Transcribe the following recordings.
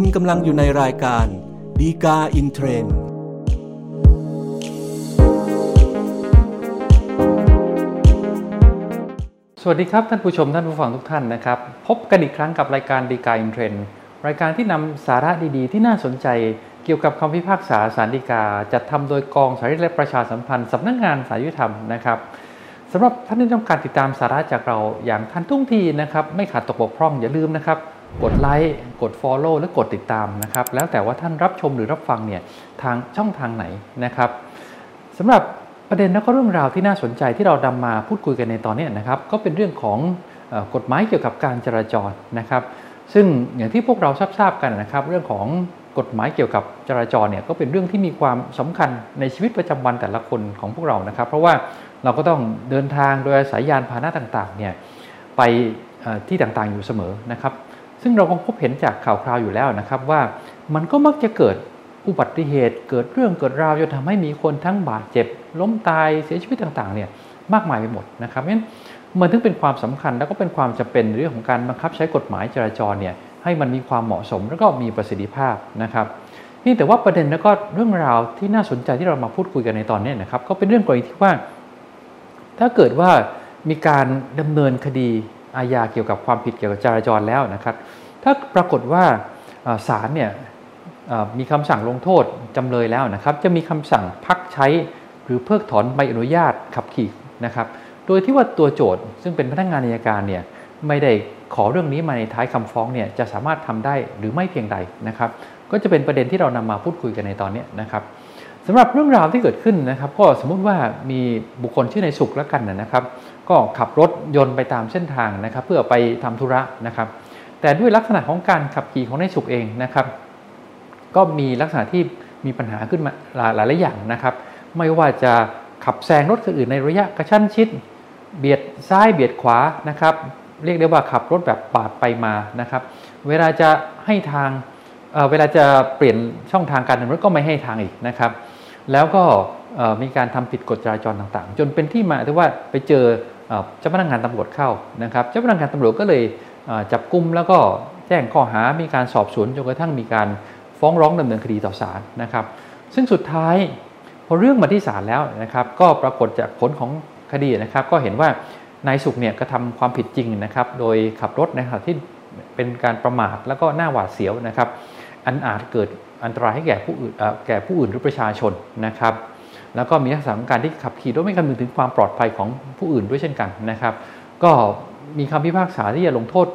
คุณกำลังอยู่ในรายการ ดีกาอินเทรนด์สวัสดีครับท่านผู้ชมท่านผู้ฟังทุกท่านนะครับ พบกันอีกครั้งกับรายการดีกาอินเทรนด์รายการที่นำสาระดีๆ ที่น่าสนใจเกี่ยวกับคำพิพากษาสารดีกา จัดทำโดยกองสารและประชาสัมพันธ์สำนักงงานสารยุติธรรมนะครับสำหรับท่านที่ต้องการติดตามสาระจากเราอย่างทันท่วงทีนะครับไม่ขาดตกบกพร่องอย่าลืมนะครับ กดไลค์กด Follow และกดติดตามนะครับ แล้วแต่ว่าท่านรับชมหรือรับฟังเนี่ยทางช่องทางไหนนะครับสำหรับประเด็นและก็เรื่องราวที่น่าสนใจที่เรานำมาพูดคุยกันในตอนนี้นะครับก็เป็นเรื่องของกฎหมายเกี่ยวกับการจราจรนะครับ ซึ่งอย่างที่พวกเราทราบกันนะครับ เรื่องของกฎหมายเกี่ยวกับจราจรเนี่ยก็เป็นเรื่องที่มีความสำคัญในชีวิตประจำวันแต่ละคนของพวกเรานะครับ เพราะว่าเราก็ต้องเดินทางโดยอาศัยยานพาหนะต่างๆเนี่ยไปที่ต่างๆอยู่เสมอนะครับ ซึ่งเราคงพบเห็นจากข่าวคราวอยู่แล้วนะครับว่ามันก็มักจะเกิดอุบัติเหตุ เกิดเรื่องเกิดราวจนทำให้มีคนทั้งบาดเจ็บ ล้มตายเสียชีวิตต่างๆเนี่ยมากมายไปหมดนะครับเพราะฉะนั้นมันถึงเป็นความสำคัญแล้วก็เป็นความจำเป็นเรื่องของการบังคับใช้กฎหมายจราจรเนี่ยให้มันมีความเหมาะสมแล้วก็มีประสิทธิภาพนะครับนี่แต่ว่าประเด็นแล้วก็เรื่องราวที่น่าสนใจที่เรามาพูดคุยกันในตอนนี้นะครับ ก็เป็นเรื่องกรณีที่ว่า ถ้าเกิดว่ามีการดำเนินคดี อาญาเกี่ยวกับความผิดเกี่ยวกับจราจรแล้วนะครับ ถ้าปรากฏว่าศาลเนี่ยมีคำสั่งลงโทษจำเลยแล้วนะครับ จะมีคำสั่งพักใช้หรือเพิกถอนใบอนุญาตขับขี่นะครับ โดยที่ว่าตัวโจทย์ซึ่งเป็นพนักงานอัยการเนี่ยไม่ได้ขอเรื่องนี้มาในท้ายคำฟ้องเนี่ยจะสามารถทำได้หรือไม่เพียงใดนะครับ ก็จะเป็นประเด็นที่เรานำมาพูดคุยกันในตอนนี้นะครับ สำหรับเรื่องราวที่เกิดขึ้นนะครับ ก็สมมุติว่ามีบุคคลชื่อในสุขแล้วกันนะครับ ก็ขับรถยนต์ไปตามเส้นทางนะครับ เพื่อไปทำธุระนะครับ แต่ด้วยลักษณะของการขับขี่ของในสุขเองนะครับ ก็มีลักษณะที่มีปัญหาขึ้นมาหลายหลายอย่างนะครับ ไม่ว่าจะขับแซงรถคนอื่นในระยะกระชั้นชิด เบียดซ้ายเบียดขวานะครับ เรียกได้ว่าขับรถแบบปาดไปมานะครับ เวลาจะให้ทางเเวลาจะเปลี่ยนช่องทางการเดินรถก็ไม่ให้ทางอีกนะครับ แล้วก็มีการทำผิดกฎจราจรต่างๆ จนเป็นที่มาที่ว่าไปเจอเจ้าพนักงานตำรวจเข้านะครับเจ้าพนักงานตำรวจก็เลยจับกุมแล้วก็แจ้งข้อหา มีการสอบสวนจนกระทั่งมีการฟ้องร้องดำเนินคดีต่อศาลนะครับ ซึ่งสุดท้ายพอเรื่องมาที่ศาลแล้วนะครับ ก็ปรากฏจากผลของคดีนะครับ ก็เห็นว่านายสุขเนี่ยกระทาความผิดจริงนะครับ โดยขับรถนะครับที่เป็นการประมาทแล้วก็หน้าหวาดเสียวนะครับ อันอาจเกิด อันตรายให้แก่ผู้อื่นแก่ผู้อื่นหรือประชาชนนะครับ แล้วก็มีลักษณะของการที่ขับขี่โดยไม่คำนึงถึงความปลอดภัยของผู้อื่นด้วยเช่นกันนะครับ ก็มีคำพิพากษาที่จะลงโทษ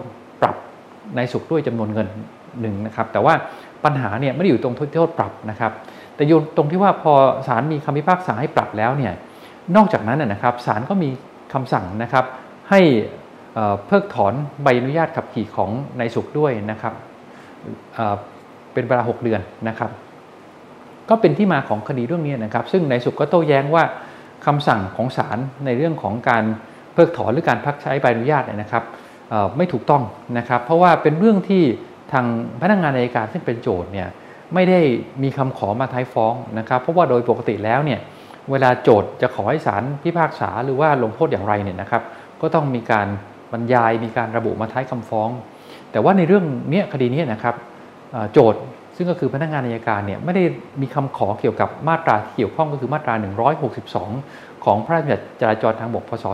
ปรับในสุขด้วยจำนวนเงินหนึ่งนะครับ แต่ว่าปัญหาเนี่ยไม่ได้อยู่ตรงโทษปรับนะครับ แต่อยู่ตรงที่ว่าพอศาลมีคำพิพากษาให้ปรับแล้วเนี่ยนอกจากนั้นนะครับศาลก็มีคำสั่งนะครับให้เพิกถอนใบอนุญาตขับขี่ของนายสุขด้วยนะครับ เป็นเวลา 6 เดือนนะครับ ก็เป็นที่มาของคดีเรื่องนี้นะครับ ซึ่งนายสุขก็โต้แย้งว่าคำสั่งของศาลในเรื่องของการเพิกถอนหรือการพักใช้ใบอนุญาตเนี่ยนะครับไม่ถูกต้องนะครับ เพราะว่าเป็นเรื่องที่ทางพนักงงานในการซึ่งเป็นโจทย์เนี่ยไม่ได้มีคำขอมาท้ายฟ้องนะครับ เพราะว่าโดยปกติแล้วเนี่ยเวลาโจทย์จะขอให้ศาลพิพากษาหรือว่าลงโทษอย่างไรเนี่ยนะครับ ก็ต้องมีการบรรยายมีการระบุมาท้ายคำฟ้อง แต่ว่าในเรื่องนี้คดีนี้นะครับ โจทย์ซึ่งก็คือพนักงานอายการเนี่ยไม่ได้มีคำขอเกี่ยวกับมาตราที่เกี่ยวข้องก็คือมาตรา 162 ของพระราชบัญญัติจราจรทางบกพศ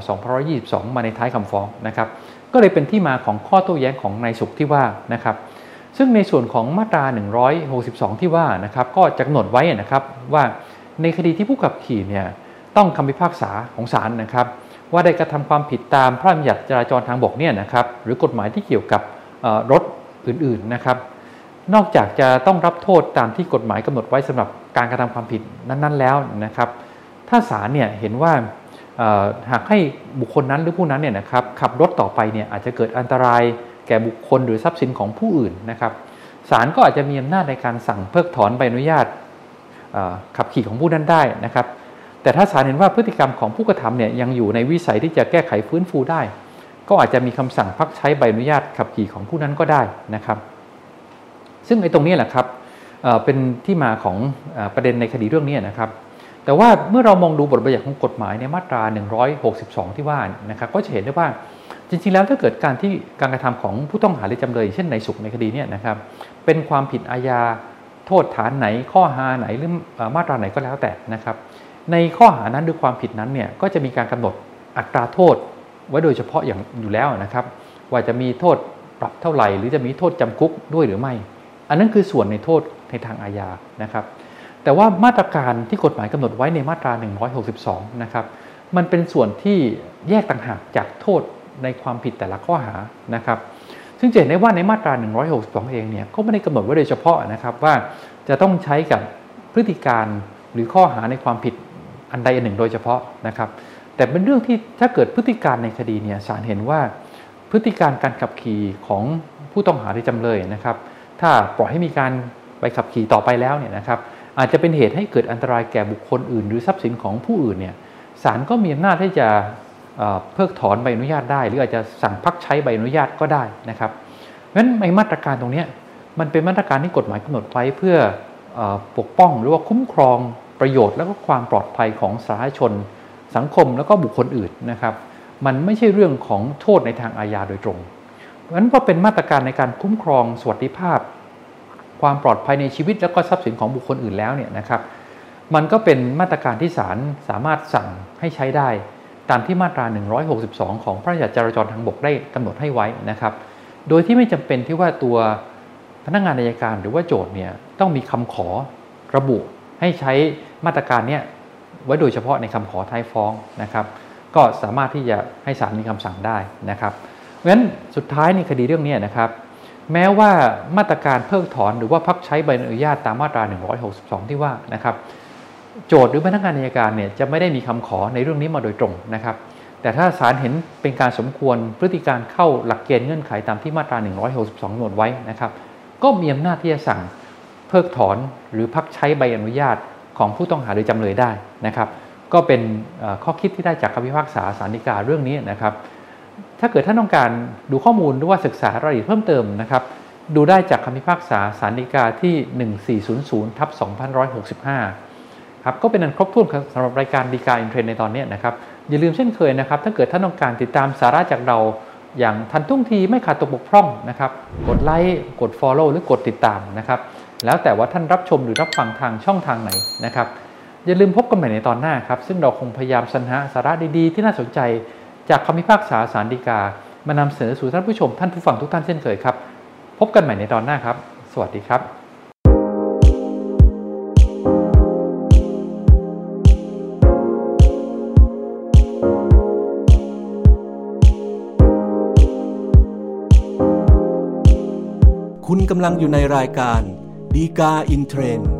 2522 มาในท้ายคำฟ้องนะครับ ก็เลยเป็นที่มาของข้อโต้แย้งของนายสุขที่ว่านะครับ ซึ่งในส่วนของมาตรา 162 ที่ว่านะครับ ก็จะกำหนดไว้นะครับว่าในคดีที่ผู้ขับขี่เนี่ยต้องคำพิพากษาของศาลนะครับ ว่าได้กระทำความผิดตามพระราชบัญญัติจราจรทางบกเนี่ยนะครับหรือกฎหมายที่เกี่ยวกับรถอื่นๆนะครับ นอกจากจะต้องรับโทษตามที่กฎหมายกำหนดไว้สำหรับการกระทำความผิดนั้นๆ แล้วนะครับ ถ้าศาลเนี่ยเห็นว่าหากให้บุคคลนั้นหรือผู้นั้นเนี่ยนะครับขับรถต่อไปเนี่ยอาจจะเกิดอันตรายแก่บุคคลหรือทรัพย์สินของผู้อื่นนะครับศาลก็อาจจะมีอำนาจในการสั่งเพิกถอนใบอนุญาตขับขี่ของผู้นั้นได้นะครับ แต่ถ้าศาลเห็นว่าพฤติกรรมของผู้กระทำเนี่ยยังอยู่ในวิสัยที่จะแก้ไขฟื้นฟูได้ ก็อาจจะมีคำสั่งพักใช้ใบอนุญาตขับขี่ของผู้นั้นก็ได้นะครับ ซึ่งไอ้ตรงนี้แหละครับเป็นที่มาของประเด็นในคดีเรื่องนี้นะครับ แต่ว่าเมื่อเรามองดูบทบัญญัติของกฎหมายในมาตรา 162 ที่ว่านะครับก็จะเห็นได้ว่าจริงๆ แล้วถ้าเกิดการที่การกระทำของผู้ต้องหาหรือจำเลย เช่นในสุขในคดีนี้นะครับเป็นความผิดอาญาโทษฐานไหนข้อหาไหนหรือมาตราไหนก็แล้วแต่นะครับ ในข้อหานั้นหรือความผิดนั้นเนี่ยก็จะมีการกำหนดอัตราโทษไว้โดยเฉพาะอย่างอยู่แล้วนะครับ ว่าจะมีโทษปรับเท่าไหร่ หรือจะมีโทษจำคุกด้วยหรือไม่ อันนั้นคือส่วนในโทษในทางอาญานะครับ แต่ว่ามาตรการที่กฎหมายกำหนดไว้ในมาตรา 162 นะครับ มันเป็นส่วนที่แยกต่างหากจากโทษในความผิดแต่ละข้อหานะครับ ซึ่งจะเห็นได้ว่าในมาตรา 162 เองเนี่ยก็ไม่ได้กำหนดไว้โดยเฉพาะนะครับว่าจะต้องใช้กับพฤติการหรือข้อหาในความผิดอันใดอันหนึ่งโดยเฉพาะนะครับ แต่เป็นเรื่องที่ถ้าเกิดพฤติการในคดีเนี่ยศาลเห็นว่าพฤติการการขับขี่ของผู้ต้องหาที่จำเลยนะครับ ถ้าปล่อยให้มีการไปขับขี่ต่อไปแล้วเนี่ยนะครับอาจจะเป็นเหตุให้เกิดอันตรายแก่บุคคลอื่น หรือทรัพย์สินของผู้อื่นเนี่ยศาลก็มีอำนาจที่จะเพิกถอนใบอนุญาตได้ หรืออาจจะสั่งพักใช้ใบอนุญาตก็ได้นะครับเพราะฉะนั้นในมาตรการตรงนี้มันเป็นมาตรการที่กฎหมายกำหนดไว้เพื่อปกป้องหรือว่าคุ้มครองประโยชน์ และก็ความปลอดภัยของสาธารณชน สังคมแล้วก็บุคคลอื่นนะครับ มันไม่ใช่เรื่องของโทษในทางอาญาโดยตรง นั้นพอเป็นมาตรการในการคุ้มครองสวัสดิภาพ ความปลอดภัยในชีวิตและก็ทรัพย์สินของบุคคลอื่นแล้วเนี่ยนะครับมันก็เป็นมาตรการที่ศาลสามารถสั่งให้ใช้ได้ ตามที่มาตรา 162 ของพระราชบัญญัติจราจรทางบกได้กำหนดให้ไว้นะครับ โดยที่ไม่จำเป็นที่ว่าตัวพนักงานอายการหรือว่าโจทย์เนี่ยต้องมีคำขอระบุให้ใช้มาตรการนี้ไว้โดยเฉพาะในคำขอท้ายฟ้องนะครับ ก็สามารถที่จะให้ศาลมีคำสั่งได้นะครับ เพราะฉะนั้นสุดท้ายในคดีเรื่องนี้นะครับแม้ว่ามาตรการเพิกถอนหรือว่าพักใช้ใบอนุญาตตามมาตรา 162 ที่ว่านะครับโจทย์หรือพนักงานอัยการเนี่ยจะไม่ได้มีคำขอในเรื่องนี้มาโดยตรงนะครับ แต่ถ้าศาลเห็นเป็นการสมควรพฤติการเข้าหลักเกณฑ์เงื่อนไขตามที่มาตรา 162กำหนดไว้นะครับก็มีอำนาจที่จะสั่งเพิกถอนหรือพักใช้ใบอนุญาตของผู้ต้องหาหรือจำเลยได้นะครับ ก็เป็นข้อคิดที่ได้จากคำพิพากษาสารดีกาเรื่องนี้นะครับ ถ้าเกิดท่านต้องการดูข้อมูลหรือว่าศึกษารายละเอียดเพิ่มเติมนะครับ ดูได้จากคำพิพากษาสารดีกาที่ 1400ทับ2565 ครับ ก็เป็นอันครบถ้วนสำหรับรายการดีกาอินเทรนในตอนนี้นะครับ อย่าลืมเช่นเคยนะครับ ถ้าเกิดท่านต้องการติดตามสาระจากเราอย่างทันท่วงทีไม่ขาดตกบกพร่องนะครับ กดไลค์ กด Follow หรือกดติดตามนะครับ แล้วแต่ว่าท่านรับชมหรือรับฟังทางช่องทางไหนนะครับ อย่าลืมพบกันใหม่ในตอนหน้าครับ ซึ่งเราคงพยายามสรรหาสาระดีๆ ที่น่าสนใจ จากคำพิพากษาสารดีกามานำเสนอสู่ท่านผู้ชมท่านผู้ฟังทุกท่านเช่นเคยครับ พบกันใหม่ในตอนหน้าครับ สวัสดีครับคุณกำลังอยู่ในรายการดีกาอินเทรนด์